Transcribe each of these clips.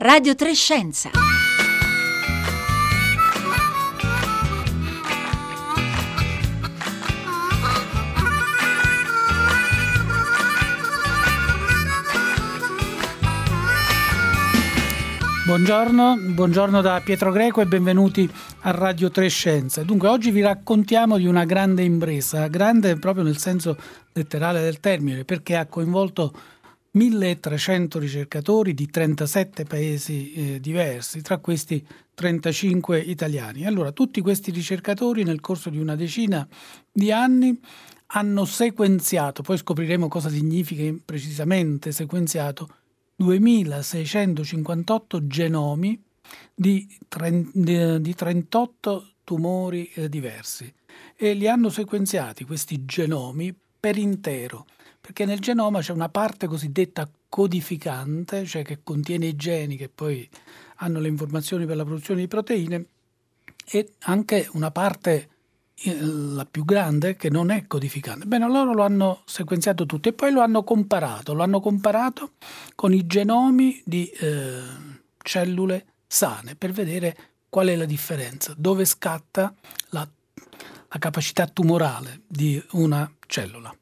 Radio Trescenza. Buongiorno, buongiorno da Pietro Greco e benvenuti a Radio Trescenza. Dunque, oggi vi raccontiamo di una grande impresa, grande proprio nel senso letterale del termine, perché ha coinvolto 1300 ricercatori di 37 paesi eh, diversi, tra questi 35 italiani. Allora, tutti questi ricercatori nel corso di una decina di anni hanno sequenziato, poi scopriremo cosa significa precisamente sequenziato, 2658 genomi di, di 38 tumori eh, diversi e li hanno sequenziati questi genomi per intero, perché nel genoma c'è una parte cosiddetta codificante, cioè che contiene i geni che poi hanno le informazioni per la produzione di proteine, e anche una parte la più grande che non è codificante. Bene, loro lo hanno sequenziato tutto e poi lo hanno comparato, lo hanno comparato con i genomi di eh, cellule sane per vedere qual è la differenza, dove scatta la, la capacità tumorale di una cellula.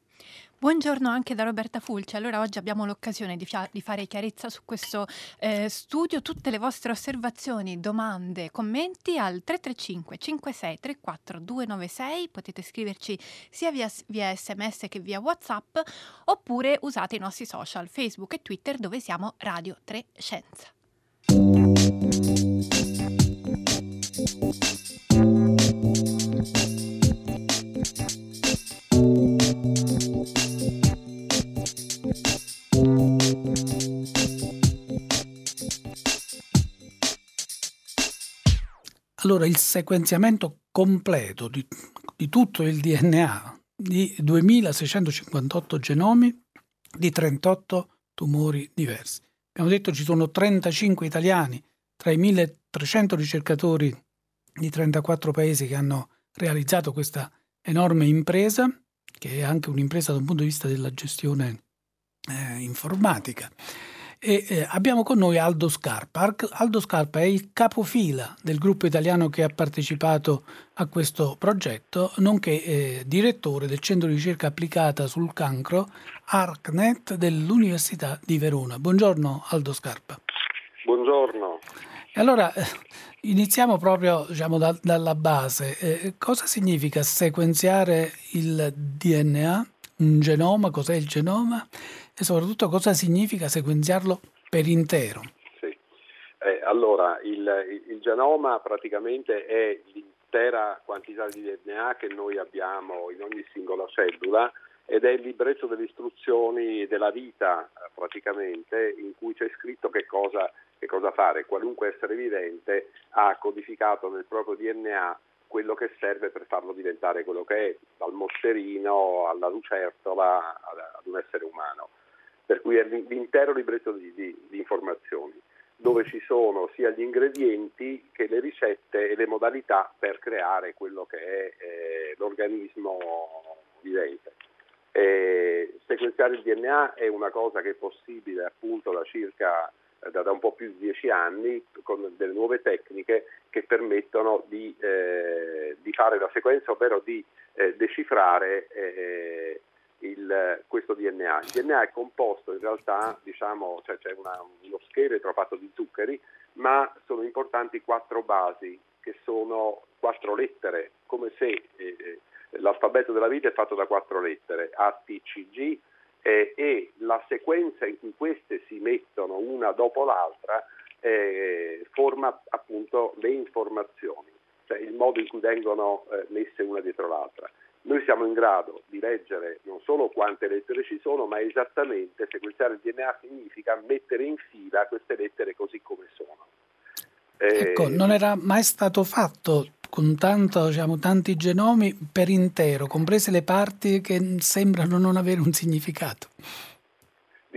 Buongiorno anche da Roberta Fulci. Allora oggi abbiamo l'occasione di, fia- di fare chiarezza su questo eh, studio. Tutte le vostre osservazioni, domande, commenti al 335 56 34 296. Potete scriverci sia via, via sms che via whatsapp oppure usate i nostri social Facebook e Twitter dove siamo Radio 3 Scienza. Allora, il sequenziamento completo di, di tutto il DNA di 2658 genomi di 38 tumori diversi. Abbiamo detto ci sono 35 italiani tra i 1300 ricercatori di 34 paesi che hanno realizzato questa enorme impresa, che è anche un'impresa da un punto di vista della gestione eh, informatica e eh, abbiamo con noi Aldo Scarpa. Aldo Scarpa è il capofila del gruppo italiano che ha partecipato a questo progetto, nonché eh, direttore del centro di ricerca applicata sul cancro ARCNET dell'Università di Verona. Buongiorno Aldo Scarpa. Buongiorno. E allora eh, iniziamo proprio diciamo, da, dalla base. Eh, cosa significa sequenziare il DNA, un genoma? Cos'è il genoma? E soprattutto cosa significa sequenziarlo per intero. Sì. Eh, allora, il, il, genoma praticamente è l'intera quantità di DNA che noi abbiamo in ogni singola cellula ed è il libretto delle istruzioni della vita praticamente in cui c'è scritto che cosa, che cosa fare. Qualunque essere vivente ha codificato nel proprio DNA quello che serve per farlo diventare quello che è, dal moscerino alla lucertola ad un essere umano per cui è l'intero libretto di, di, di informazioni dove ci sono sia gli ingredienti che le ricette e le modalità per creare quello che è eh, l'organismo vivente. E sequenziare il DNA è una cosa che è possibile appunto da circa da, da un po' più di dieci anni con delle nuove tecniche che permettono di, eh, di fare la sequenza, ovvero di eh, decifrare eh, il, questo DNA. Il DNA è composto in realtà, diciamo, cioè c'è una, uno scheletro fatto di zuccheri, ma sono importanti quattro basi che sono quattro lettere, come se eh, eh l'alfabeto della vita è fatto da quattro lettere, A, T, C, G, eh, e la sequenza in cui queste si mettono una dopo l'altra eh, forma appunto le informazioni, cioè il modo in cui vengono eh, messe una dietro l'altra noi siamo in grado di leggere non solo quante lettere ci sono, ma esattamente sequenziare il DNA significa mettere in fila queste lettere così come sono. Eh, ecco, non era mai stato fatto con tanto, diciamo, tanti genomi per intero, comprese le parti che sembrano non avere un significato.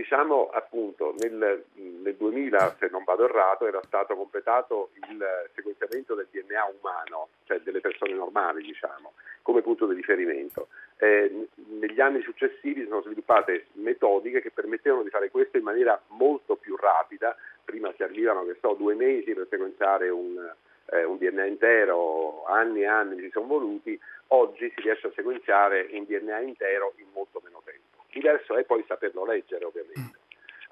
Diciamo appunto nel, nel 2000, se non vado errato, era stato completato il sequenziamento del DNA umano, cioè delle persone normali, diciamo come punto di riferimento. Eh, negli anni successivi sono sviluppate metodiche che permettevano di fare questo in maniera molto più rapida, prima servivano che due mesi per sequenziare un, eh, un DNA intero, anni e anni ci sono voluti, oggi si riesce a sequenziare un DNA intero in molto meno tempo. Diverso è poi saperlo leggere ovviamente.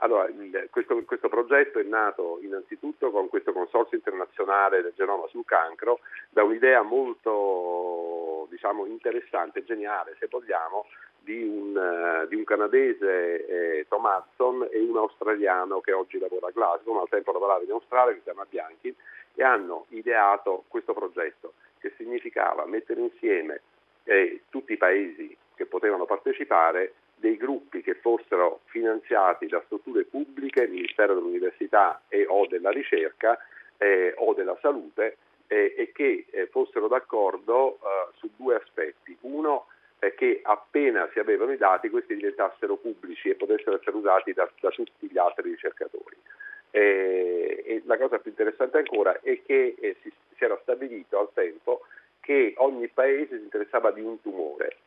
Allora, il, questo, questo, progetto è nato innanzitutto con questo consorzio internazionale del genoma sul cancro da un'idea molto diciamo, interessante, geniale se vogliamo, di un, uh, di un canadese eh, Tom Hudson e un australiano che oggi lavora a Glasgow, ma al tempo lavorava in Australia, che si chiama Bianchi, e hanno ideato questo progetto che significava mettere insieme eh, tutti i paesi che potevano partecipare dei gruppi che fossero finanziati da strutture pubbliche, Ministero dell'Università e o della ricerca eh, o della salute eh, e che eh, fossero d'accordo eh, su due aspetti. Uno che appena si avevano i dati questi diventassero pubblici e potessero essere usati da, da tutti gli altri ricercatori. Eh, e la cosa più interessante ancora è che eh, si, si era stabilito al tempo che ogni paese si interessava di un tumore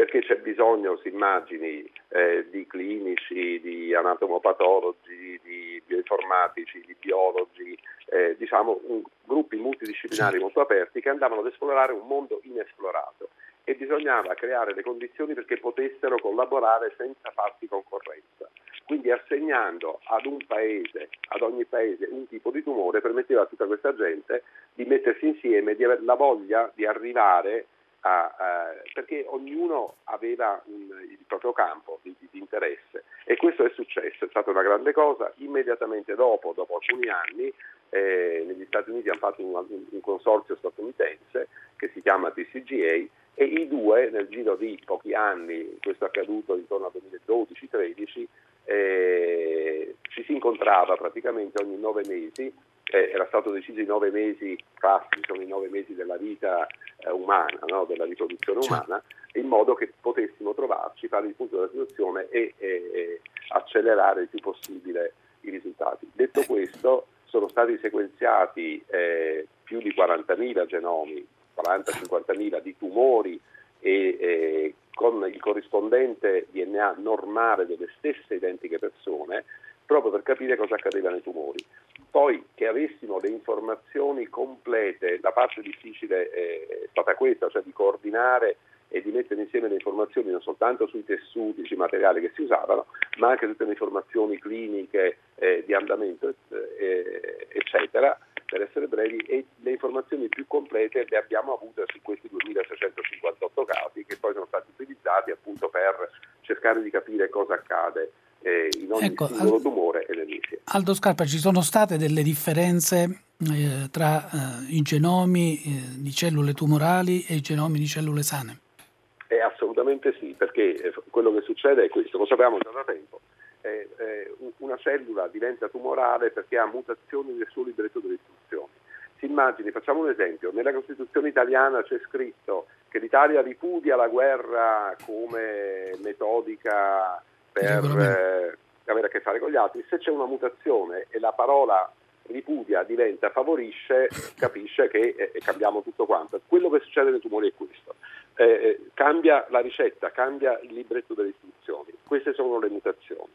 perché c'è bisogno, si immagini, eh, di clinici, di anatomopatologi, di bioinformatici, di biologi, eh, diciamo un, gruppi multidisciplinari molto aperti che andavano ad esplorare un mondo inesplorato e bisognava creare le condizioni perché potessero collaborare senza farsi concorrenza. Quindi assegnando ad un paese, ad ogni paese un tipo di tumore permetteva a tutta questa gente di mettersi insieme, di avere la voglia di arrivare a, a, perché ognuno aveva un, il proprio campo di, di, interesse e questo è successo, è stata una grande cosa. Immediatamente dopo, dopo alcuni anni, eh, negli Stati Uniti hanno fatto un, un, consorzio statunitense che si chiama TCGA e i due nel giro di pochi anni, questo è accaduto intorno al 2012-13, eh, ci si incontrava praticamente ogni nove mesi eh, era stato deciso i nove mesi classici, sono i nove mesi della vita eh, umana, no? della riproduzione certo. umana, in modo che potessimo trovarci, fare il punto della situazione e, e accelerare il più possibile i risultati. Detto questo, sono stati sequenziati eh, più di 40.000 genomi, 40-50.000 di tumori e eh, con il corrispondente DNA normale delle stesse identiche persone, proprio per capire cosa accadeva nei tumori. Poi che avessimo le informazioni complete, la parte difficile è stata questa, cioè di coordinare e di mettere insieme le informazioni non soltanto sui tessuti, sui materiali che si usavano, ma anche tutte le informazioni cliniche eh, di andamento, eh, eccetera, per essere brevi, e le informazioni più complete le abbiamo avute su questi 2658 casi che poi sono stati utilizzati appunto per cercare di capire cosa accade eh, in ogni ecco, singolo al, tumore e nell'insieme. Aldo Scarpa, ci sono state delle differenze eh, tra eh, i genomi eh, di cellule tumorali e i genomi di cellule sane? Eh, assolutamente sì, perché eh, quello che succede è questo, lo sappiamo già da tempo. una cellula diventa tumorale perché ha mutazioni nel suo libretto delle istruzioni. Si immagini, facciamo un esempio, nella Costituzione italiana c'è scritto che l'Italia ripudia la guerra come metodica per che fare con gli altri, se c'è una mutazione e la parola ripudia diventa favorisce, capisce che eh, cambiamo tutto quanto. Quello che succede nei tumori è questo. Eh, eh, cambia la ricetta, cambia il libretto delle istruzioni. Queste sono le mutazioni.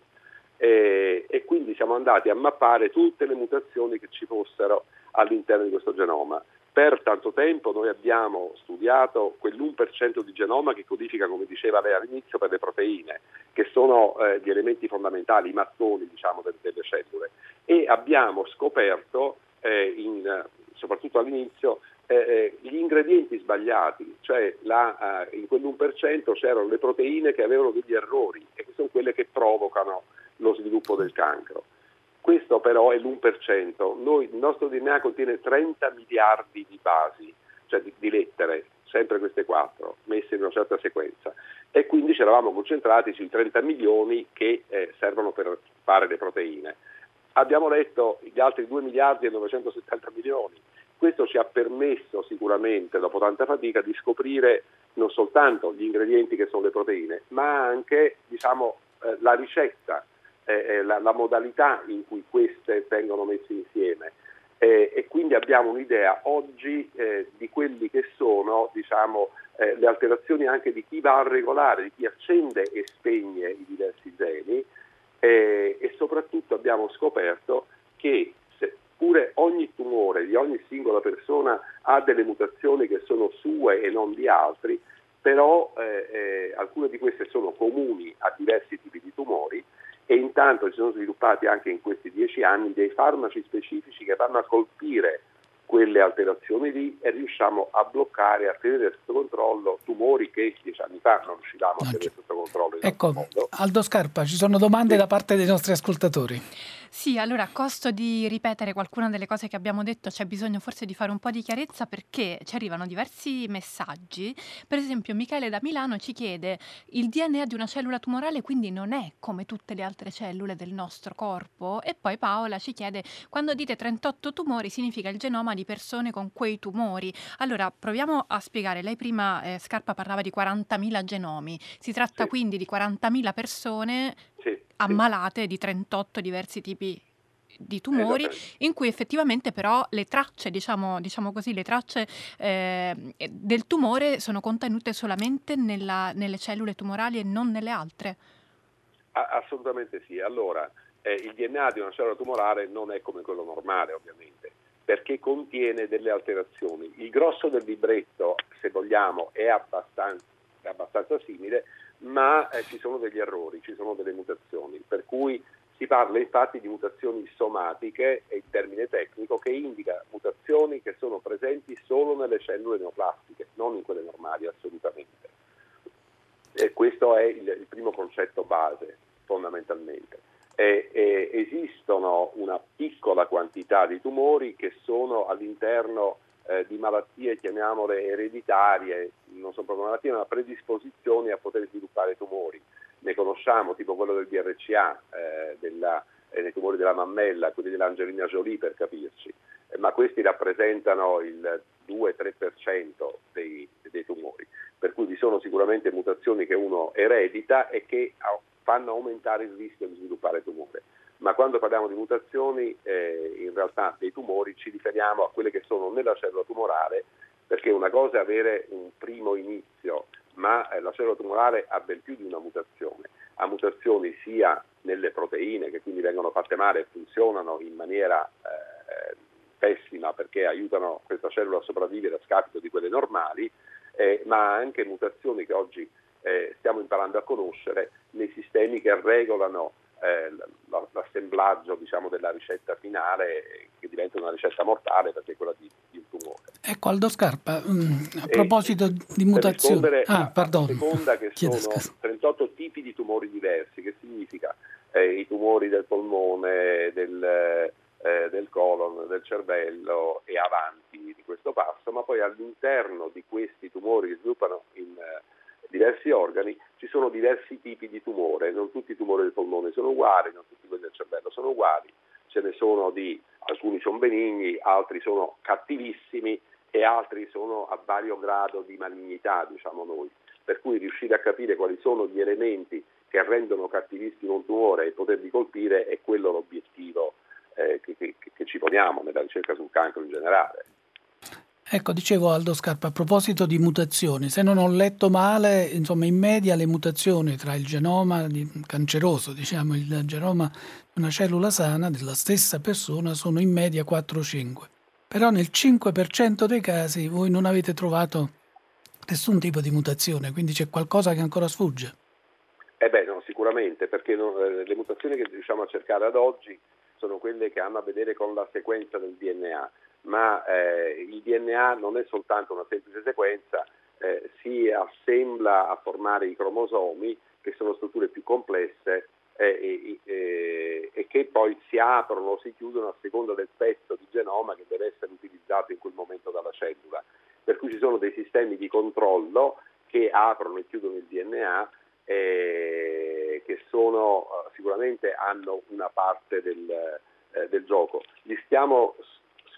Eh, e quindi siamo andati a mappare tutte le mutazioni che ci fossero all'interno di questo genoma per tanto tempo noi abbiamo studiato quell'1% di genoma che codifica, come diceva lei all'inizio, per le proteine, che sono eh, gli elementi fondamentali, i mattoni diciamo, delle, delle cellule, e abbiamo scoperto, eh, in, soprattutto all'inizio, eh, eh gli ingredienti sbagliati, cioè la, eh, in quell'1% c'erano le proteine che avevano degli errori e che sono quelle che provocano lo sviluppo del cancro. Questo però è l'1%. Noi, il nostro DNA contiene 30 miliardi di basi, cioè di, di lettere, sempre queste quattro, messe in una certa sequenza. E quindi ci eravamo concentrati sui 30 milioni che eh, servono per fare le proteine. Abbiamo letto gli altri 2 miliardi e 970 milioni. Questo ci ha permesso sicuramente, dopo tanta fatica, di scoprire non soltanto gli ingredienti che sono le proteine, ma anche diciamo, eh, la ricetta eh, la, la, modalità in cui queste vengono messe insieme. Eh, e quindi abbiamo un'idea oggi eh, di quelli che sono diciamo, eh, le alterazioni anche di chi va a regolare, di chi accende e spegne i diversi geni eh, e soprattutto abbiamo scoperto che se, Eppure ogni tumore di ogni singola persona ha delle mutazioni che sono sue e non di altri, però eh, eh, alcune di queste sono comuni a diversi tipi di tumori e intanto si sono sviluppati anche in questi dieci anni dei farmaci specifici che vanno a colpire quelle alterazioni lì e riusciamo a bloccare, a tenere sotto controllo tumori che dieci anni fa non riuscivamo a tenere sotto controllo. Ecco, Aldo Scarpa, ci sono domande sì. da parte dei nostri ascoltatori. Sì, allora a costo di ripetere qualcuna delle cose che abbiamo detto, c'è bisogno forse di fare un po' di chiarezza perché ci arrivano diversi messaggi. Per esempio, Michele da Milano ci chiede: il DNA di una cellula tumorale quindi non è come tutte le altre cellule del nostro corpo? E poi Paola ci chiede: quando dite 38 tumori significa il genoma di persone con quei tumori? Allora, proviamo a spiegare. Lei prima eh, Scarpa parlava di 40.000 genomi. Si tratta sì. quindi di 40.000 persone sì, ammalate sì. di 38 diversi tipi di tumori in cui effettivamente però le tracce, diciamo, diciamo così, le tracce eh, del tumore sono contenute solamente nella, nelle cellule tumorali e non nelle altre? assolutamente sì. Allora, eh, il DNA di una cellula tumorale non è come quello normale, ovviamente, perché contiene delle alterazioni. Il grosso del libretto, se vogliamo, è abbastanza, è abbastanza simile, ma eh, ci sono degli errori, ci sono delle mutazioni, per cui si parla infatti di mutazioni somatiche, è il termine tecnico, che indica mutazioni che sono presenti solo nelle cellule neoplastiche, non in quelle normali assolutamente. E questo è il, il primo concetto base, fondamentalmente. E, e esistono una piccola quantità di tumori che sono all'interno eh, di malattie, chiamiamole ereditarie, non sono proprio malattie, ma predisposizioni a poter sviluppare tumori. Ne conosciamo, tipo quello del BRCA, eh, della, eh, dei tumori della mammella, quelli dell'Angelina Jolie per capirci, eh, ma questi rappresentano il 2-3% dei, dei tumori, per cui vi sono sicuramente mutazioni che uno eredita e che fanno aumentare il rischio di sviluppare tumore ma quando parliamo di mutazioni eh, in realtà dei tumori ci riferiamo a quelle che sono nella cellula tumorale perché una cosa è avere un primo inizio, ma eh, la cellula tumorale ha ben più di una mutazione, ha mutazioni sia nelle proteine che quindi vengono fatte male e funzionano in maniera eh, pessima perché aiutano questa cellula a sopravvivere a scapito di quelle normali, eh, ma anche mutazioni che oggi eh, stiamo imparando a conoscere nei sistemi che regolano eh, l'assemblaggio diciamo, della ricetta finale che diventa una ricetta mortale perché è quella di, di un tumore. Ecco Aldo Scarpa, mm, a proposito e, di mutazioni, ah, pardon. seconda che Chiedo sono scusa. 38 tipi di tumori diversi, che significa eh, i tumori del polmone, del, eh, del colon, del cervello e avanti di questo passo, ma poi all'interno di questi tumori che sviluppano in diversi organi, ci sono diversi tipi di tumore, non tutti i tumori del polmone sono uguali, non tutti quelli del cervello sono uguali, ce ne sono di alcuni sono benigni, altri sono cattivissimi e altri sono a vario grado di malignità, diciamo noi. Per cui riuscire a capire quali sono gli elementi che rendono cattivissimo un tumore e poterli colpire è quello l'obiettivo eh, che, che, che ci poniamo nella ricerca sul cancro in generale. Ecco, dicevo Aldo Scarpa, a proposito di mutazioni, se non ho letto male, insomma, in media le mutazioni tra il genoma canceroso, diciamo, il genoma di una cellula sana della stessa persona sono in media 4-5. Però nel 5% dei casi voi non avete trovato nessun tipo di mutazione, quindi c'è qualcosa che ancora sfugge. Eh beh, no, sicuramente, perché no, eh, le mutazioni che riusciamo a cercare ad oggi sono quelle che hanno a vedere con la sequenza del DNA ma eh, il DNA non è soltanto una semplice sequenza, eh, si assembla a formare i cromosomi, che sono strutture più complesse eh, e che poi si aprono o si chiudono a seconda del pezzo di genoma che deve essere utilizzato in quel momento dalla cellula. Per cui ci sono dei sistemi di controllo che aprono e chiudono il DNA eh, che sono, sicuramente hanno una parte del, eh, del gioco. Li stiamo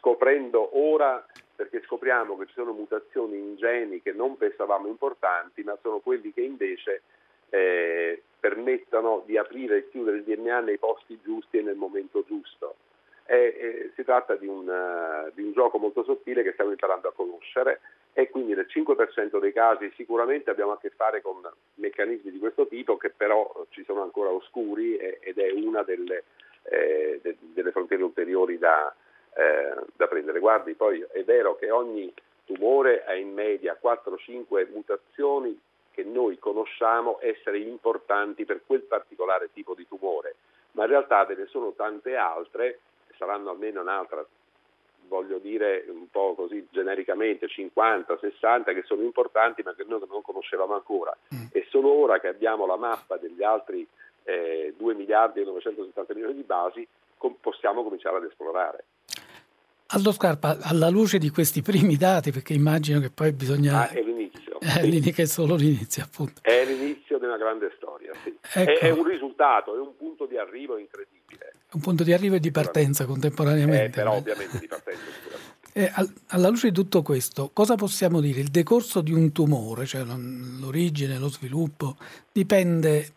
scoprendo ora perché scopriamo che ci sono mutazioni in geni che non pensavamo importanti, ma sono quelli che invece eh, permettono di aprire e chiudere il DNA nei posti giusti e nel momento giusto. E, e, si tratta di un, uh, di un, gioco molto sottile che stiamo imparando a conoscere e quindi nel 5% dei casi sicuramente abbiamo a che fare con meccanismi di questo tipo che però ci sono ancora oscuri e, ed è una delle, eh, de, delle frontiere ulteriori da, eh, da prendere. Guardi, poi è vero che ogni tumore ha in media 4-5 mutazioni che noi conosciamo essere importanti per quel particolare tipo di tumore, ma in realtà ve ne sono tante altre, saranno almeno un'altra, voglio dire un po' così genericamente, 50, 60 che sono importanti ma che noi non conoscevamo ancora. Mm. E solo ora che abbiamo la mappa degli altri eh, 2 miliardi e 970 milioni di basi com- possiamo cominciare ad esplorare. Aldo Scarpa, alla luce di questi primi dati, perché immagino che poi bisogna... Ah, è l'inizio. È, sì. che è solo l'inizio, appunto. È l'inizio di una grande storia, sì. Ecco. È, è, un risultato, è un punto di arrivo incredibile. Un punto di arrivo e di partenza contemporaneamente. Eh, però ovviamente di partenza sicuramente. E alla luce di tutto questo, cosa possiamo dire? Il decorso di un tumore, cioè l'origine, lo sviluppo, dipende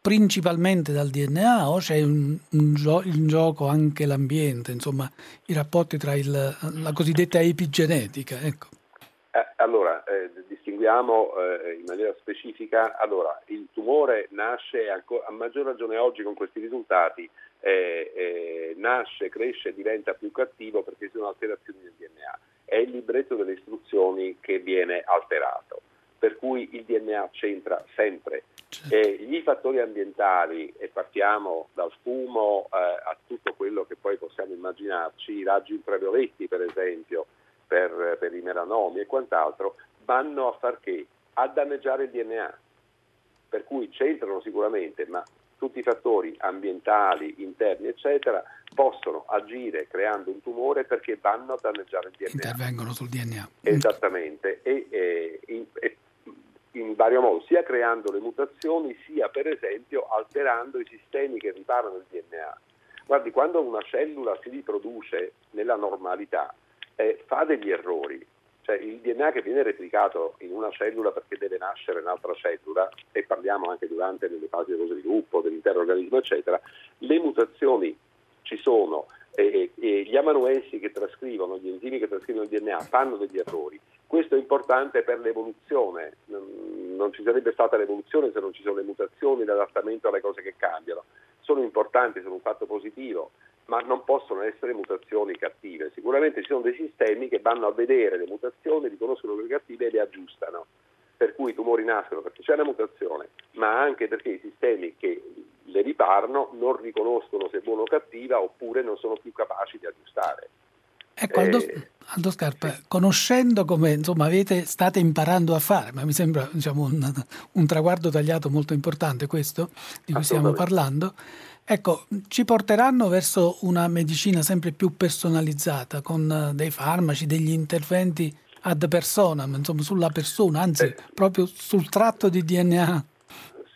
principalmente dal DNA o c'è un gio- in gioco anche l'ambiente, insomma i rapporti tra il, la cosiddetta epigenetica? Ecco. Eh, allora, eh, distinguiamo eh, in maniera specifica, allora, il tumore nasce, a, a maggior ragione oggi con questi risultati, eh, eh, nasce, cresce diventa più cattivo perché ci sono alterazioni del DNA. È il libretto delle istruzioni che viene alterato, per cui il DNA c'entra sempre eh, gli fattori ambientali, e partiamo dal fumo eh, a tutto quello che poi possiamo immaginarci, i raggi ultravioletti per esempio, per, per i melanomi e quant'altro, vanno a far che? A danneggiare il DNA. Per cui c'entrano sicuramente, ma tutti i fattori ambientali, interni, eccetera, possono agire creando un tumore perché vanno a danneggiare il DNA. Intervengono sul DNA. Esattamente. E, e, e in vario modo, sia creando le mutazioni, sia per esempio alterando i sistemi che riparano il DNA. Guardi, quando una cellula si riproduce nella normalità, eh, fa degli errori. Cioè il DNA che viene replicato in una cellula perché deve nascere un'altra cellula, e parliamo anche durante le fasi dello sviluppo dell'intero organismo, eccetera, le mutazioni ci sono e, e gli amanuensi che trascrivono, gli enzimi che trascrivono il DNA fanno degli errori questo è importante per l'evoluzione, non ci sarebbe stata l'evoluzione se non ci sono le mutazioni, l'adattamento alle cose che cambiano. Sono importanti, sono un fatto positivo, ma non possono essere mutazioni cattive. Sicuramente ci sono dei sistemi che vanno a vedere le mutazioni, riconoscono quelle cattive e le aggiustano. Per cui i tumori nascono perché c'è una mutazione, ma anche perché i sistemi che le riparano non riconoscono se è buona o cattiva oppure non sono più capaci di aggiustare. Ecco, Aldo, eh, Aldo Scarpa, conoscendo come insomma, avete, state imparando a fare, ma mi sembra diciamo, un, un, traguardo tagliato molto importante questo di cui stiamo parlando, ecco, ci porteranno verso una medicina sempre più personalizzata, con dei farmaci, degli interventi ad personam, insomma, sulla persona, anzi eh. proprio sul tratto di DNA.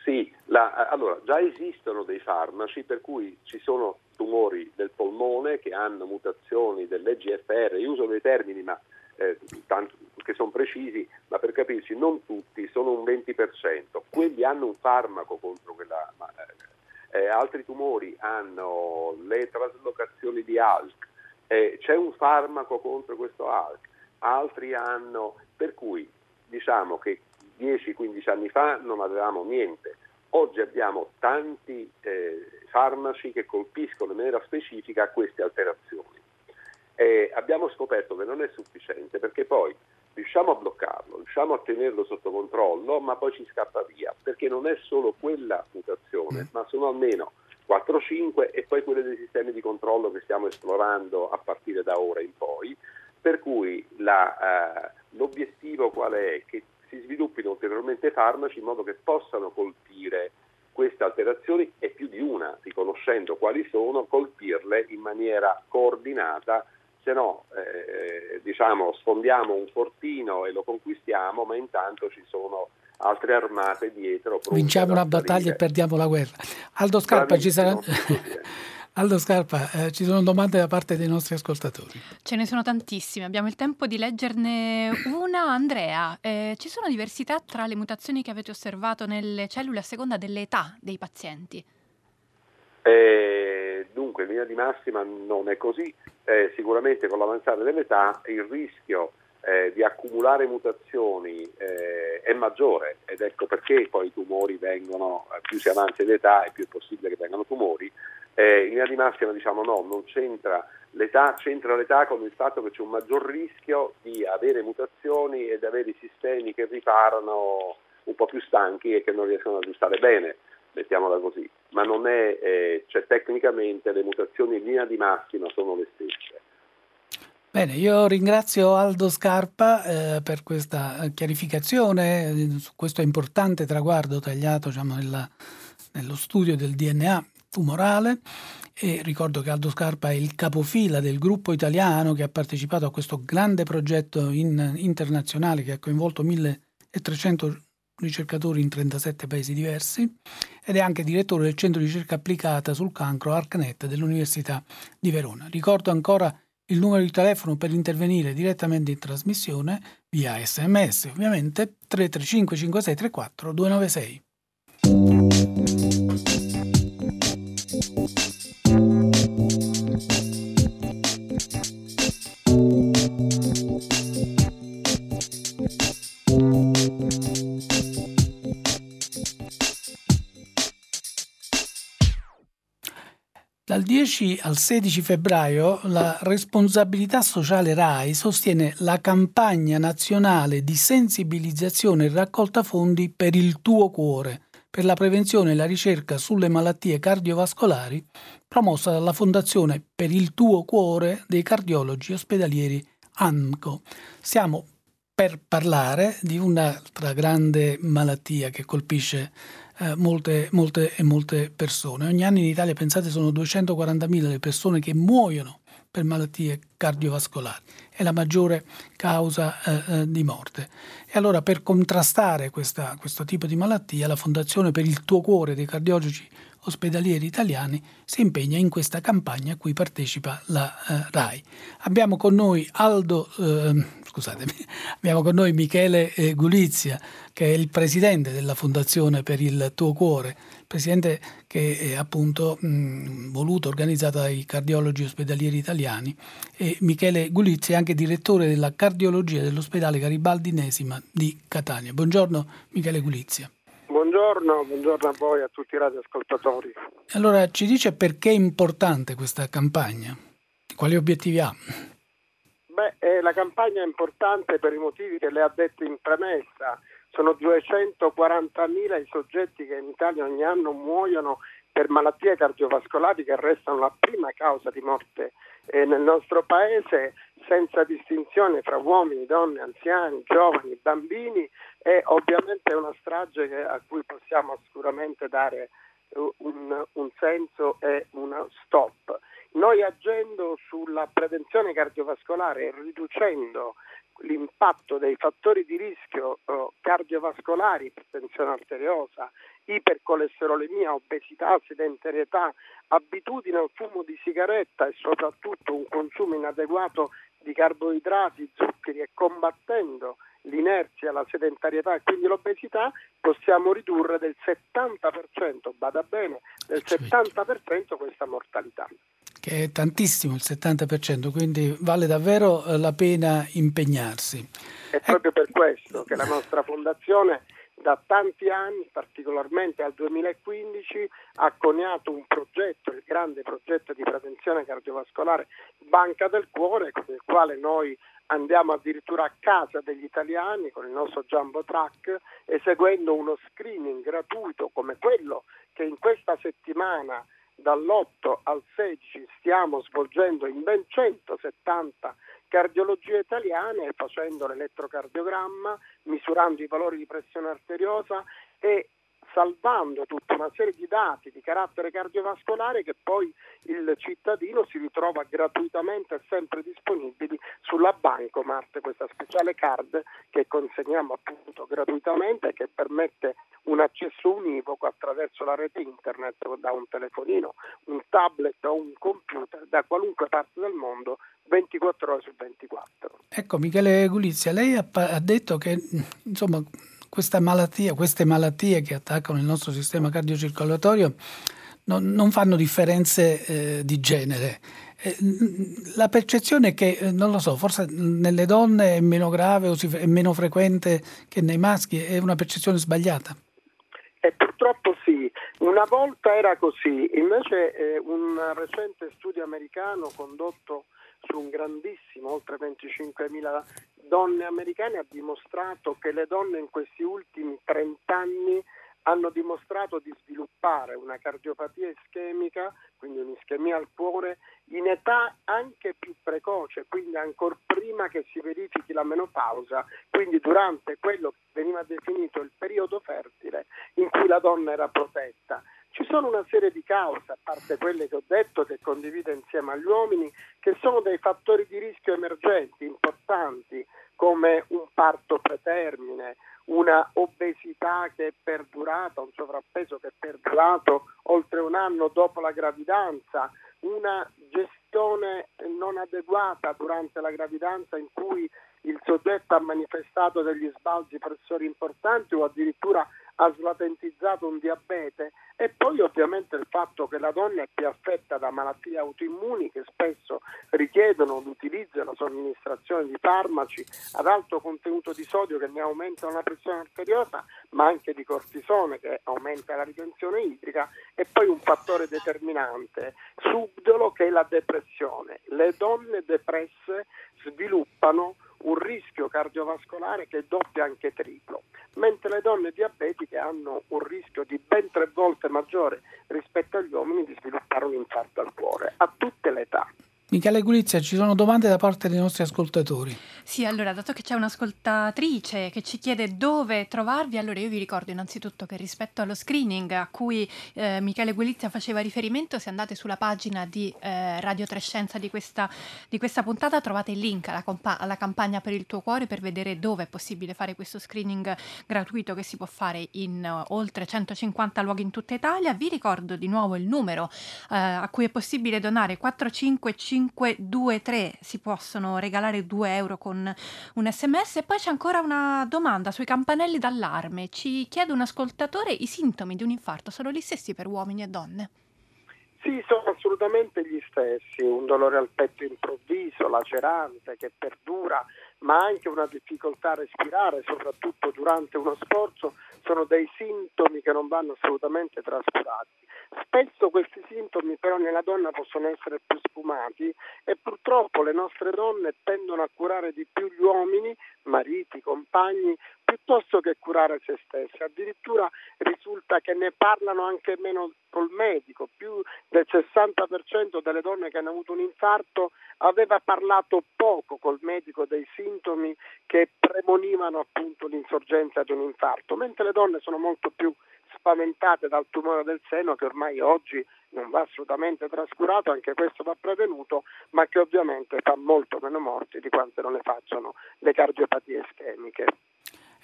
Sì, la, allora già esistono dei farmaci per cui ci sono tumori del polmone che hanno mutazioni dell'EGFR, io uso dei termini ma, eh, tanto, che sono precisi, ma per capirci non tutti, sono un 20%, quelli hanno un farmaco contro quella, ma, eh, eh altri tumori hanno le traslocazioni di ALK, eh, c'è un farmaco contro questo ALK, altri hanno, per cui diciamo che 10-15 anni fa non avevamo niente, oggi abbiamo tanti eh, farmaci che colpiscono in maniera specifica queste alterazioni. Eh, abbiamo scoperto che non è sufficiente perché poi riusciamo a bloccarlo, riusciamo a tenerlo sotto controllo, ma poi ci scappa via, perché non è solo quella mutazione, mm. ma sono almeno 4-5 e poi quelle dei sistemi di controllo che stiamo esplorando a partire da ora in poi, per cui la, eh, l'obiettivo qual è? Che si sviluppino ulteriormente farmaci in modo che possano colpire queste alterazioni e più di una, riconoscendo quali sono, colpirle in maniera coordinata, se no eh, diciamo, sfondiamo un fortino e lo conquistiamo, ma intanto ci sono altre armate dietro. Vinciamo una battaglia e perdiamo la guerra. Aldo Scarpa ci sarà... Aldo Scarpa, eh, ci sono domande da parte dei nostri ascoltatori. Ce ne sono tantissime, abbiamo il tempo di leggerne una. Andrea, eh, ci sono diversità tra le mutazioni che avete osservato nelle cellule a seconda dell'età dei pazienti? Eh, dunque, in linea di massima non è così. Eh, sicuramente con l'avanzare dell'età il rischio eh, di accumulare mutazioni eh, è maggiore ed ecco perché poi i tumori vengono, più si avanza in età e più è possibile che vengano tumori, Eh, in linea di massima diciamo no, non c'entra l'età, c'entra l'età con il fatto che c'è un maggior rischio di avere mutazioni e di avere i sistemi che riparano un po' più stanchi e che non riescono ad aggiustare bene, mettiamola così, ma non è, eh, cioè tecnicamente le mutazioni in linea di massima sono le stesse. Bene, io ringrazio Aldo Scarpa eh, per questa chiarificazione. Su questo importante traguardo tagliato diciamo, nella, nello studio del DNA tumorale e ricordo che Aldo Scarpa è il capofila del gruppo italiano che ha partecipato a questo grande progetto in, internazionale che ha coinvolto 1300 ricercatori in 37 paesi diversi ed è anche direttore del centro di ricerca applicata sul cancro ARCNET dell'Università di Verona. Ricordo ancora il numero di telefono per intervenire direttamente in trasmissione via sms ovviamente 335 5634 296. 10 al 16 febbraio la responsabilità sociale RAI sostiene la campagna nazionale di sensibilizzazione e raccolta fondi per il tuo cuore, per la prevenzione e la ricerca sulle malattie cardiovascolari, promossa dalla Fondazione per il tuo cuore dei cardiologi ospedalieri ANCO. Stiamo per parlare di un'altra grande malattia che colpisce eh, molte, molte e molte persone. Ogni anno in Italia, pensate, sono 240.000 le persone che muoiono per malattie cardiovascolari. È la maggiore causa eh, eh, di morte. E allora per contrastare questa, questo tipo di malattia, la Fondazione per il tuo cuore dei cardiologi ospedalieri italiani si impegna in questa campagna a cui partecipa la eh, RAI. Abbiamo con noi Aldo, eh, scusatemi, abbiamo con noi Michele eh, Gulizia, che è il presidente della Fondazione per il tuo cuore, presidente che è appunto mh, voluto, organizzato dai cardiologi ospedalieri italiani e Michele Gulizia è anche direttore della cardiologia dell'ospedale Garibaldi Nesima di Catania. Buongiorno Michele Gulizia. Buongiorno, buongiorno a voi e a tutti i radioascoltatori. Allora ci dice perché è importante questa campagna? Quali obiettivi ha? Beh, eh, la campagna è importante per i motivi che le ha detto in premessa. Sono 240.000 i soggetti che in Italia ogni anno muoiono per malattie cardiovascolari che restano la prima causa di morte eh, nel nostro paese senza distinzione fra uomini, donne, anziani, giovani, bambini è ovviamente una strage a cui possiamo sicuramente dare uh, un, un senso e uno stop. Noi agendo sulla prevenzione cardiovascolare e riducendo l'impatto dei fattori di rischio uh, cardiovascolari, ipertensione arteriosa, ipercolesterolemia, obesità, sedentarietà, abitudine al fumo di sigaretta e soprattutto un consumo inadeguato di carboidrati, zuccheri e combattendo l'inerzia, la sedentarietà e quindi l'obesità, possiamo ridurre del 70%, bada bene, del 70% questa mortalità. Che è tantissimo il 70%, quindi vale davvero eh, la pena impegnarsi. È proprio per questo che la nostra fondazione da tanti anni, particolarmente al 2015, ha coniato un progetto, il grande progetto di prevenzione cardiovascolare Banca del Cuore, con il quale noi andiamo addirittura a casa degli italiani con il nostro Jumbo Track, eseguendo uno screening gratuito come quello che in questa settimana dall'8 al 16 stiamo svolgendo in ben 170 cardiologie italiane facendo l'elettrocardiogramma, misurando i valori di pressione arteriosa e salvando tutta una serie di dati di carattere cardiovascolare che poi il cittadino si ritrova gratuitamente sempre disponibili sulla Bancomat, questa speciale card che consegniamo appunto gratuitamente e che permette un accesso univoco attraverso la rete internet da un telefonino, un tablet o un computer da qualunque parte del mondo 24 ore su 24. Ecco Michele Gulizia, lei ha, detto che insomma questa malattia, queste malattie che attaccano il nostro sistema cardiocircolatorio non, non fanno differenze eh, di genere. Eh, la percezione è che, eh, non lo so, forse nelle donne è meno grave o è meno frequente che nei maschi, è una percezione sbagliata. E purtroppo sì, una volta era così, invece eh, un recente studio americano condotto su un grandissimo, oltre 25.000 donne americane, ha dimostrato che le donne in questi ultimi 30 anni hanno dimostrato di sviluppare una cardiopatia ischemica, quindi un'ischemia al cuore, in età anche più precoce, quindi ancora prima che si verifichi la menopausa, quindi durante quello che veniva definito il periodo fertile in cui la donna era protetta. Sono una serie di cause, a parte quelle che ho detto, che condivido insieme agli uomini, che sono dei fattori di rischio emergenti importanti, come un parto pretermine, una obesità che è perdurata, un sovrappeso che è perdurato oltre un anno dopo la gravidanza, una gestione non adeguata durante la gravidanza in cui il soggetto ha manifestato degli sbalzi pressori importanti o addirittura ha slatentizzato un diabete e poi ovviamente il fatto che la donna è più affetta da malattie autoimmuni che spesso richiedono l'utilizzo e la somministrazione di farmaci ad alto contenuto di sodio che ne aumentano la pressione arteriosa ma anche di cortisone che aumenta la ritenzione idrica e poi un fattore determinante subdolo che è la depressione. Le donne depresse sviluppano un rischio cardiovascolare che è doppio anche triplo, mentre le donne diabetiche hanno un rischio di ben tre volte maggiore rispetto agli uomini di sviluppare un infarto al cuore a tutte le età. Michele Gulizia, ci sono domande da parte dei nostri ascoltatori. Sì, allora, dato che c'è un'ascoltatrice che ci chiede dove trovarvi, allora io vi ricordo innanzitutto che rispetto allo screening a cui eh, Michele Gulizia faceva riferimento, se andate sulla pagina di eh, Radio Trescenza di questa, di questa puntata trovate il link alla, compa- alla, campagna per il tuo cuore per vedere dove è possibile fare questo screening gratuito che si può fare in uh, oltre 150 luoghi in tutta Italia. Vi ricordo di nuovo il numero uh, a cui è possibile donare 455 523 si possono regalare 2 euro con un sms e poi c'è ancora una domanda sui campanelli d'allarme. Ci chiede un ascoltatore i sintomi di un infarto sono gli stessi per uomini e donne? Sì, sono assolutamente gli stessi, un dolore al petto improvviso, lacerante, che perdura, ma anche una difficoltà a respirare, soprattutto durante uno sforzo, sono dei sintomi che non vanno assolutamente trascurati. Spesso questi sintomi però nella donna possono essere più sfumati e purtroppo le nostre donne tendono a curare di più gli uomini, mariti, compagni, piuttosto che curare se stesse. Addirittura risulta che ne parlano anche meno col medico. Più del 60% delle donne che hanno avuto un infarto aveva parlato poco col medico dei sintomi che premonivano appunto l'insorgenza di un infarto, mentre le donne sono molto più spaventate dal tumore del seno che ormai oggi non va assolutamente trascurato, anche questo va prevenuto, ma che ovviamente fa molto meno morti di quante non ne facciano le cardiopatie ischemiche.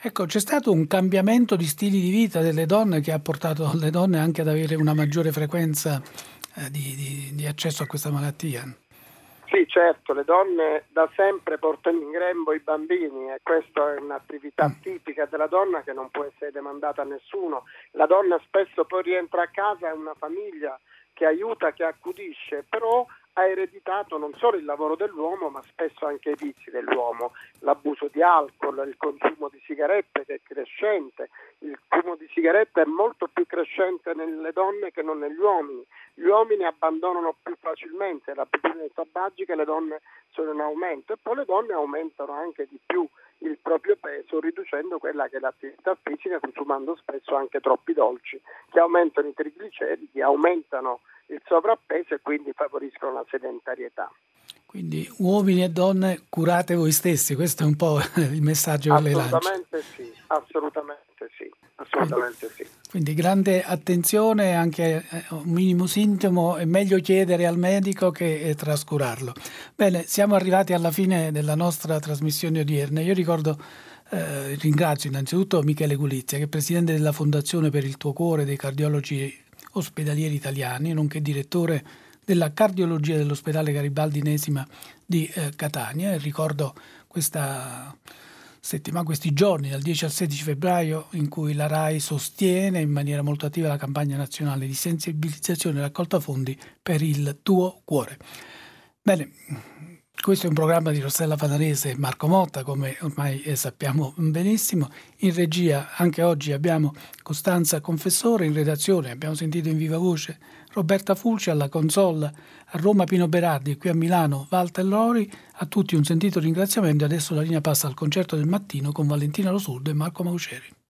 Ecco, c'è stato un cambiamento di stili di vita delle donne che ha portato le donne anche ad avere una maggiore frequenza eh, di, di, di accesso a questa malattia. Certo, le donne da sempre portano in grembo i bambini e questa è un'attività mm. tipica della donna che non può essere demandata a nessuno. La donna spesso poi rientra a casa e una famiglia che aiuta, che accudisce, però ha ereditato non solo il lavoro dell'uomo, ma spesso anche i vizi dell'uomo, l'abuso di alcol, il consumo di sigarette che è crescente, il consumo di sigarette è molto più crescente nelle donne che non negli uomini, gli uomini abbandonano più facilmente l'abitudine tabaggica e le donne sono in aumento. E poi le donne aumentano anche di più il proprio peso riducendo quella che è l'attività fisica consumando spesso anche troppi dolci che aumentano i trigliceridi, aumentano il sovrappeso e quindi favoriscono la sedentarietà. Quindi uomini e donne curate voi stessi, questo è un po' il messaggio che lei lancia. Assolutamente sì, assolutamente sì, assolutamente quindi, sì. Quindi grande attenzione, anche eh, un minimo sintomo è meglio chiedere al medico che eh, trascurarlo. Bene, siamo arrivati alla fine della nostra trasmissione odierna. Io ricordo eh, ringrazio innanzitutto Michele Gulizia, che è presidente della Fondazione per il tuo cuore dei cardiologi ospedalieri italiani, nonché direttore della cardiologia dell'ospedale Garibaldi Nesima di eh, Catania. E ricordo questa settimana, questi giorni, dal 10 al 16 febbraio, in cui la RAI sostiene in maniera molto attiva la campagna nazionale di sensibilizzazione e raccolta fondi per il tuo cuore. Bene, Questo è un programma di Rossella Fanarese e Marco Motta, come ormai sappiamo benissimo. In regia anche oggi abbiamo Costanza Confessore, in redazione abbiamo sentito in viva voce Roberta Fulci alla console, a Roma Pino Berardi qui a Milano Walter Lori. A tutti un sentito ringraziamento e adesso la linea passa al concerto del mattino con Valentina Losurdo e Marco Mauceri.